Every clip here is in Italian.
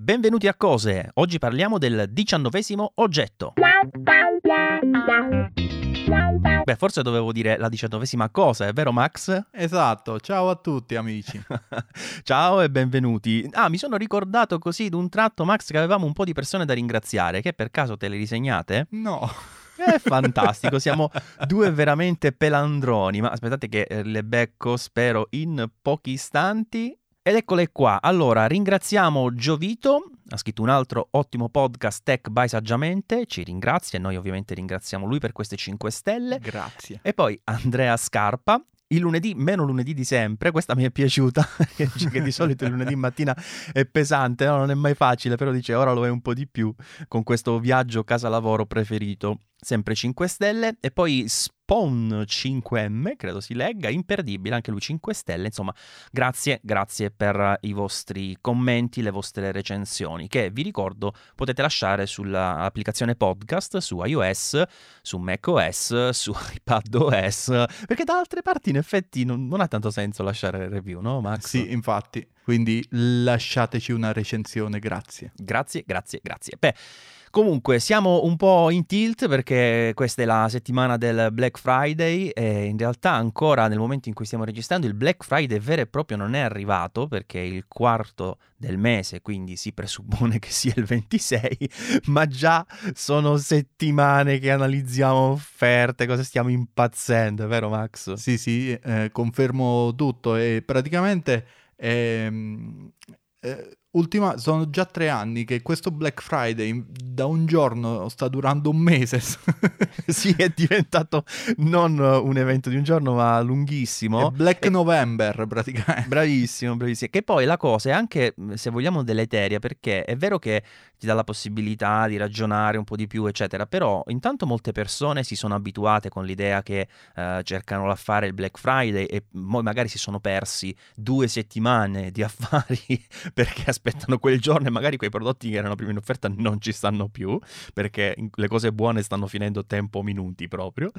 Benvenuti a Cose. Oggi parliamo del diciannovesimo oggetto. Beh, forse dovevo dire la diciannovesima cosa, è vero Max? Esatto, ciao a tutti amici. ciao e benvenuti. Ah, mi sono ricordato così d'un tratto, Max, che avevamo un po' di persone da ringraziare, che per caso te le risegnate? No. È fantastico, siamo due veramente pelandroni, ma aspettate che eh, le becco, spero, in pochi istanti. Ed eccole qua. Allora, ringraziamo Giovito, ha scritto un altro ottimo podcast Tech by Saggiamente, ci ringrazia e noi ovviamente ringraziamo lui per queste 5 stelle. Grazie. E poi Andrea Scarpa, il lunedì, meno lunedì di sempre, questa mi è piaciuta, dice che di solito il lunedì mattina è pesante, no? non è mai facile, però dice ora lo è un po' di più con questo viaggio casa-lavoro preferito sempre 5 stelle, e poi Spawn 5M, credo si legga, imperdibile, anche lui 5 stelle, insomma, grazie, grazie per i vostri commenti, le vostre recensioni, che vi ricordo potete lasciare sull'applicazione podcast, su iOS, su macOS, su iPadOS, perché da altre parti in effetti non, non ha tanto senso lasciare review, no Max? Sì, infatti, quindi lasciateci una recensione, grazie. Grazie, grazie, grazie. Beh, Comunque, siamo un po' in tilt perché questa è la settimana del Black Friday e in realtà ancora nel momento in cui stiamo registrando il Black Friday vero e proprio non è arrivato perché è il quarto del mese, quindi si presuppone che sia il 26, ma già sono settimane che analizziamo offerte, cosa stiamo impazzendo, vero Max? Sì, sì, eh, confermo tutto e praticamente... Ehm, eh, ultima, sono già tre anni che questo Black Friday da un giorno sta durando un mese. sì, è diventato non un evento di un giorno, ma lunghissimo. È Black e... November praticamente. Bravissimo, bravissimo. Che poi la cosa è anche, se vogliamo, deleteria, perché è vero che ti dà la possibilità di ragionare un po' di più, eccetera, però intanto molte persone si sono abituate con l'idea che eh, cercano l'affare il Black Friday e poi magari si sono persi due settimane di affari perché aspettano aspettano quel giorno e magari quei prodotti che erano prima in offerta non ci stanno più perché le cose buone stanno finendo tempo minuti proprio.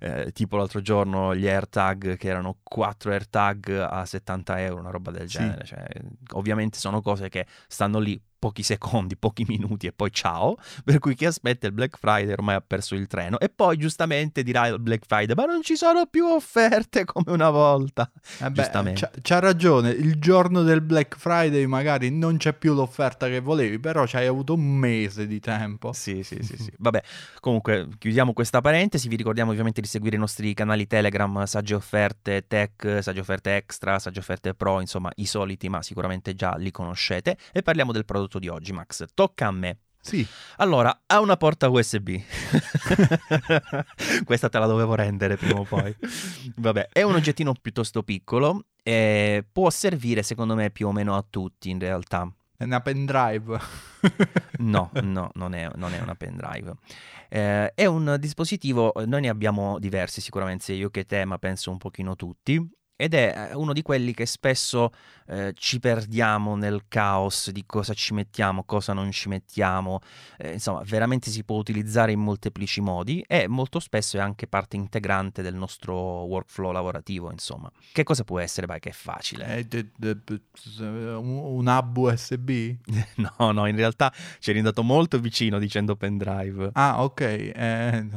Eh, tipo l'altro giorno gli AirTag che erano 4 AirTag a 70 euro, una roba del genere. Sì. Cioè, ovviamente sono cose che stanno lì pochi secondi, pochi minuti e poi ciao. Per cui chi aspetta il Black Friday ormai ha perso il treno. E poi giustamente dirà il Black Friday: Ma non ci sono più offerte come una volta. Eh beh, giustamente. C'ha, ragione. Il giorno del Black Friday magari non c'è più l'offerta che volevi, però ci hai avuto un mese di tempo. Sì, sì, sì. sì. Vabbè, comunque chiudiamo questa parentesi. Vi ricordiamo ovviamente di seguire i nostri canali Telegram, Sagge Offerte Tech, Sagge Offerte Extra, Sagge Offerte Pro, insomma i soliti, ma sicuramente già li conoscete. E parliamo del prodotto prodotto di oggi, Max. Tocca a me. Sì. Allora, ha una porta USB. Questa te la dovevo rendere prima o poi. Vabbè, è un oggettino piuttosto piccolo e può servire secondo me più o meno a tutti in realtà. È una pendrive. no, no, non è, non è una pendrive. Eh, è un dispositivo, noi ne abbiamo diversi sicuramente, sia io che te, ma penso un pochino tutti ed è eh, uno di quelli che spesso eh, ci perdiamo nel caos di cosa ci mettiamo, cosa non ci mettiamo, eh, insomma veramente si può utilizzare in molteplici modi e molto spesso è anche parte integrante del nostro workflow lavorativo, insomma. Che cosa può essere? Beh, che è facile. un hub USB? no, no, in realtà ci eri andato molto vicino dicendo pendrive. Ah, ok. Eh,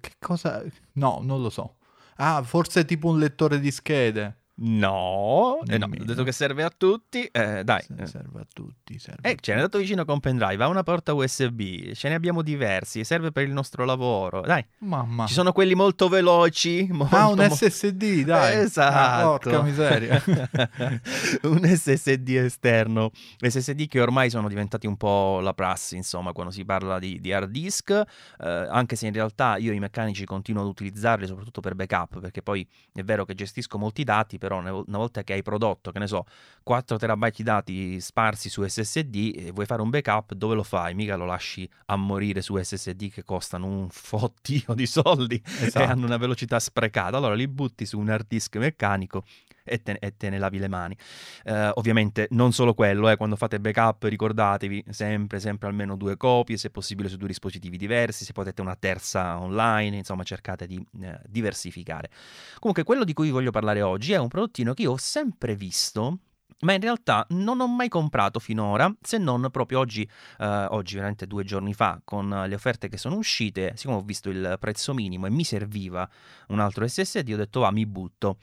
che cosa? No, non lo so. Ah, forse tipo un lettore di schede. No, eh no, ho detto che serve a tutti. Eh, dai, serve a tutti. Serve eh, ce n'è andato vicino con pendrive. Ha una porta USB. Ce ne abbiamo diversi. Serve per il nostro lavoro. Dai, mamma. Ci sono quelli molto veloci. Molto, ah, un SSD, dai. Esatto. Ah, porca miseria. un SSD esterno. SSD che ormai sono diventati un po' la prassi, insomma, quando si parla di, di hard disk. Eh, anche se in realtà io i meccanici continuo ad utilizzarli, soprattutto per backup, perché poi è vero che gestisco molti dati però una volta che hai prodotto, che ne so, 4 terabyte di dati sparsi su SSD e vuoi fare un backup, dove lo fai? Mica lo lasci a morire su SSD che costano un fottio di soldi esatto. e hanno una velocità sprecata. Allora li butti su un hard disk meccanico e te, e te ne lavi le mani. Uh, ovviamente non solo quello, eh, quando fate backup ricordatevi sempre, sempre almeno due copie, se possibile su due dispositivi diversi, se potete una terza online, insomma cercate di eh, diversificare. Comunque quello di cui voglio parlare oggi è un prodottino che io ho sempre visto ma in realtà non ho mai comprato finora, se non proprio oggi, eh, oggi veramente due giorni fa, con le offerte che sono uscite, siccome ho visto il prezzo minimo e mi serviva un altro SSD, ho detto va, mi butto.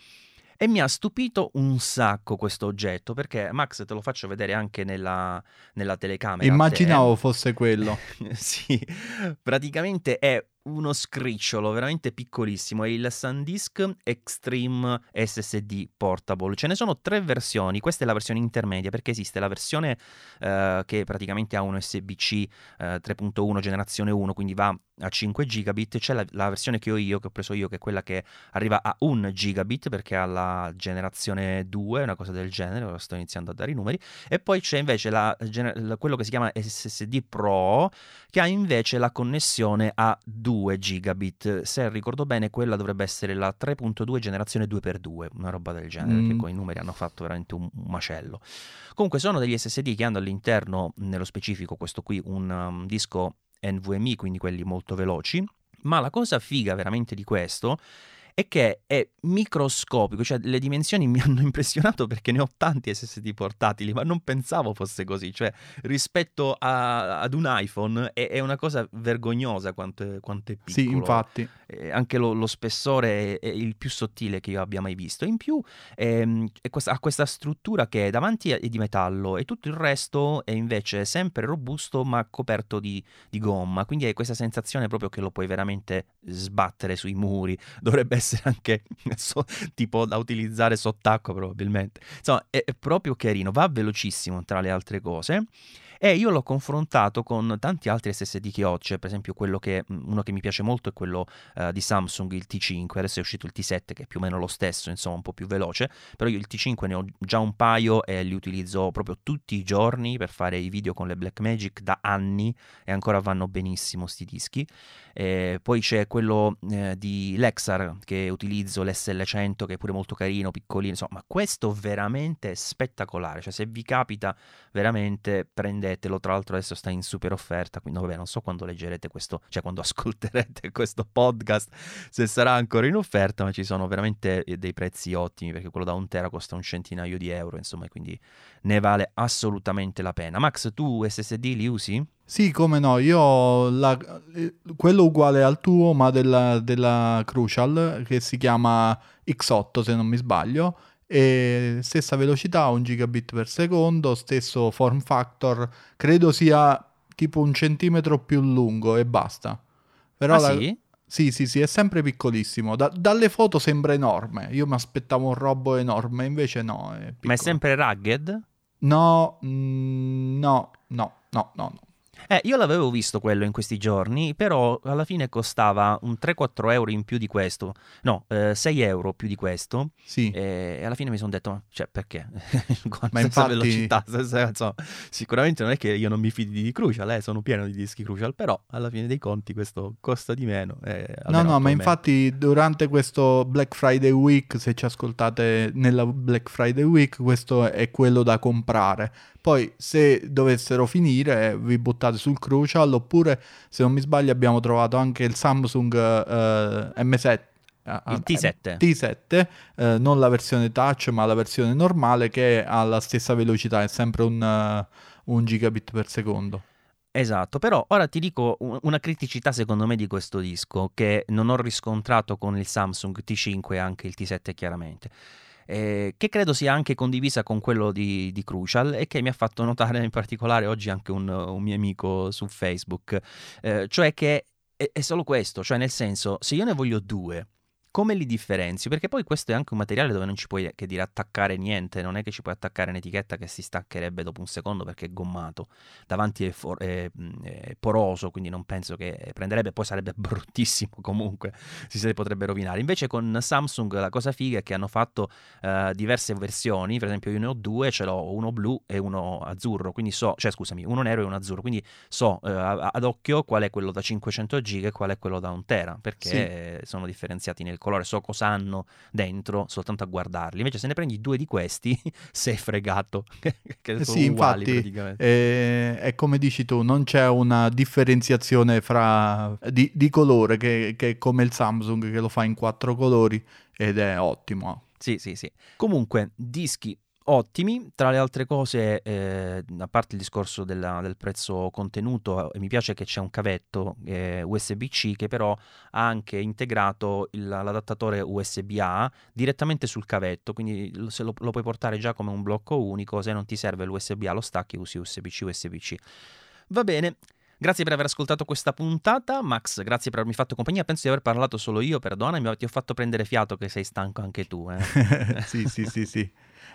E mi ha stupito un sacco questo oggetto perché Max te lo faccio vedere anche nella, nella telecamera. Immaginavo fosse quello. sì, praticamente è uno scricciolo veramente piccolissimo, è il SanDisk Extreme SSD Portable. Ce ne sono tre versioni, questa è la versione intermedia perché esiste la versione eh, che praticamente ha un USB-C eh, 3.1 generazione 1, quindi va a 5 gigabit, c'è la, la, versione che ho io, che ho preso io, che è quella che arriva a 1 gigabit perché ha la generazione 2, una cosa del genere, ora sto iniziando a dare i numeri, e poi c'è invece la, quello che si chiama SSD Pro, che ha invece la connessione a 2 gigabit. Se ricordo bene, quella dovrebbe essere la 3.2 generazione 2x2, una roba del genere, mm. perché con i numeri hanno fatto veramente un, un, macello. Comunque sono degli SSD che hanno all'interno, nello specifico questo qui, un um, disco NVMe, quindi quelli molto veloci. Ma la cosa figa veramente di questo è che è microscopico, cioè le dimensioni mi hanno impressionato perché ne ho tanti SSD portatili, ma non pensavo fosse così, cioè rispetto a, ad un iPhone è, è, una cosa vergognosa quanto è, quanto è piccolo. Sì, infatti. Eh, anche lo, lo spessore è, è, il più sottile che io abbia mai visto. In più ehm, questa, ha questa struttura che davanti è di metallo e tutto il resto è invece sempre robusto ma coperto di, di gomma, quindi hai questa sensazione proprio che lo puoi veramente sbattere sui muri, dovrebbe essere anche so, tipo da utilizzare sott'acqua probabilmente. Insomma, è, è proprio carino, va velocissimo tra le altre cose. E io l'ho confrontato con tanti altri SSD che ho, cioè per esempio quello che, uno che mi piace molto è quello uh, di Samsung, il T5, adesso è uscito il T7 che è più o meno lo stesso, insomma un po' più veloce, però io il T5 ne ho già un paio e li utilizzo proprio tutti i giorni per fare i video con le Blackmagic da anni e ancora vanno benissimo sti dischi. E poi c'è quello eh, di Lexar che utilizzo, l'SL100 che è pure molto carino, piccolino, insomma questo veramente è spettacolare, cioè se vi capita veramente prendete leggetelo, tra l'altro adesso sta in super offerta, quindi vabbè non so quando leggerete questo, cioè quando ascolterete questo podcast se sarà ancora in offerta, ma ci sono veramente dei prezzi ottimi perché quello da un tera costa un centinaio di euro, insomma, quindi ne vale assolutamente la pena. Max, tu SSD li usi? Sì, come no, io ho la, quello uguale al tuo, ma della, della Crucial, che si chiama X8 se non mi sbaglio, e stessa velocità, 1 gigabit per secondo, stesso form factor, credo sia tipo un centimetro più lungo e basta. Però ah, la... sì? Sì, sì, sì, è sempre piccolissimo. Da, dalle foto sembra enorme. Io mi aspettavo un robo enorme, invece no. È Ma è sempre rugged? No, mm, no, no, no, no, no. Eh, io l'avevo visto quello in questi giorni, però alla fine costava un 3-4 euro in più di questo. No, eh, 6 euro più di questo. Sì. E, alla fine mi sono detto, cioè, perché? Ma infatti... velocità, senza, sicuramente non è che io non mi fidi di Crucial, eh, sono pieno di dischi Crucial, però alla fine dei conti questo costa di meno. Eh, no, no, ma infatti durante questo Black Friday Week, se ci ascoltate nella Black Friday Week, questo è quello da comprare poi se dovessero finire vi buttate sul Crucial oppure se non mi sbaglio abbiamo trovato anche il Samsung uh, M7 il T7, T7 eh, non la versione touch ma la versione normale che ha la stessa velocità è sempre un, uh, un gigabit per secondo. Esatto, però ora ti dico una criticità secondo me di questo disco che non ho riscontrato con il Samsung T5 e anche il T7 chiaramente eh, che credo sia anche condivisa con quello di, di, Crucial e che mi ha fatto notare in particolare oggi anche un, un mio amico su Facebook, eh, cioè che è, è solo questo, cioè nel senso se io ne voglio due come li differenzi? Perché poi questo è anche un materiale dove non ci puoi che dire attaccare niente, non è che ci puoi attaccare un'etichetta che si staccherebbe dopo un secondo perché è gommato, davanti è, for- è, è poroso, quindi non penso che prenderebbe, poi sarebbe bruttissimo comunque, si potrebbe rovinare. Invece con Samsung la cosa figa è che hanno fatto uh, diverse versioni, per esempio io ne ho due, ce l'ho uno blu e uno azzurro, quindi so, cioè scusami, uno nero e uno azzurro, quindi so uh, ad occhio qual è quello da 500 giga e qual è quello da un tera, perché sì. sono differenziati nel colore, so cosa hanno dentro soltanto a guardarli. Invece se ne prendi due di questi, sei fregato. che eh sì, infatti, eh, è come dici tu, non c'è una differenziazione fra, di, di colore che, che, è come il Samsung che lo fa in quattro colori ed è ottimo. Sì, sì, sì. Comunque, dischi ottimi. Tra le altre cose, eh, a parte il discorso della, del prezzo contenuto, eh, mi piace che c'è un cavetto eh, USB-C che però ha anche integrato il, l'adattatore USB-A direttamente sul cavetto, quindi lo, lo, lo, puoi portare già come un blocco unico, se non ti serve l'USB-A lo stacchi usi USB-C, USB-C. Va bene, Grazie per aver ascoltato questa puntata. Max, grazie per avermi fatto compagnia. Penso di aver parlato solo io, perdonami, ti ho fatto prendere fiato che sei stanco anche tu. Eh? sì, sì, sì, sì.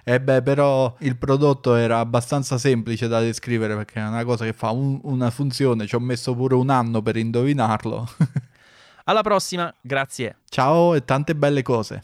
E eh beh, però il prodotto era abbastanza semplice da descrivere perché è una cosa che fa un, una funzione. Ci ho messo pure un anno per indovinarlo. Alla prossima, grazie. Ciao e tante belle cose.